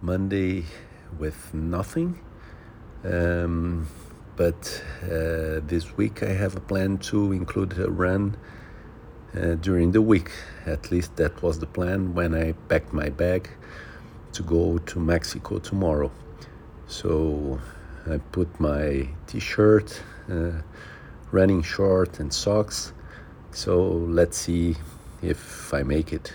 Monday with nothing. Um, but uh, this week I have a plan to include a run uh, during the week. At least that was the plan when I packed my bag to go to Mexico tomorrow. So I put my t shirt, uh, running short, and socks. So let's see if I make it.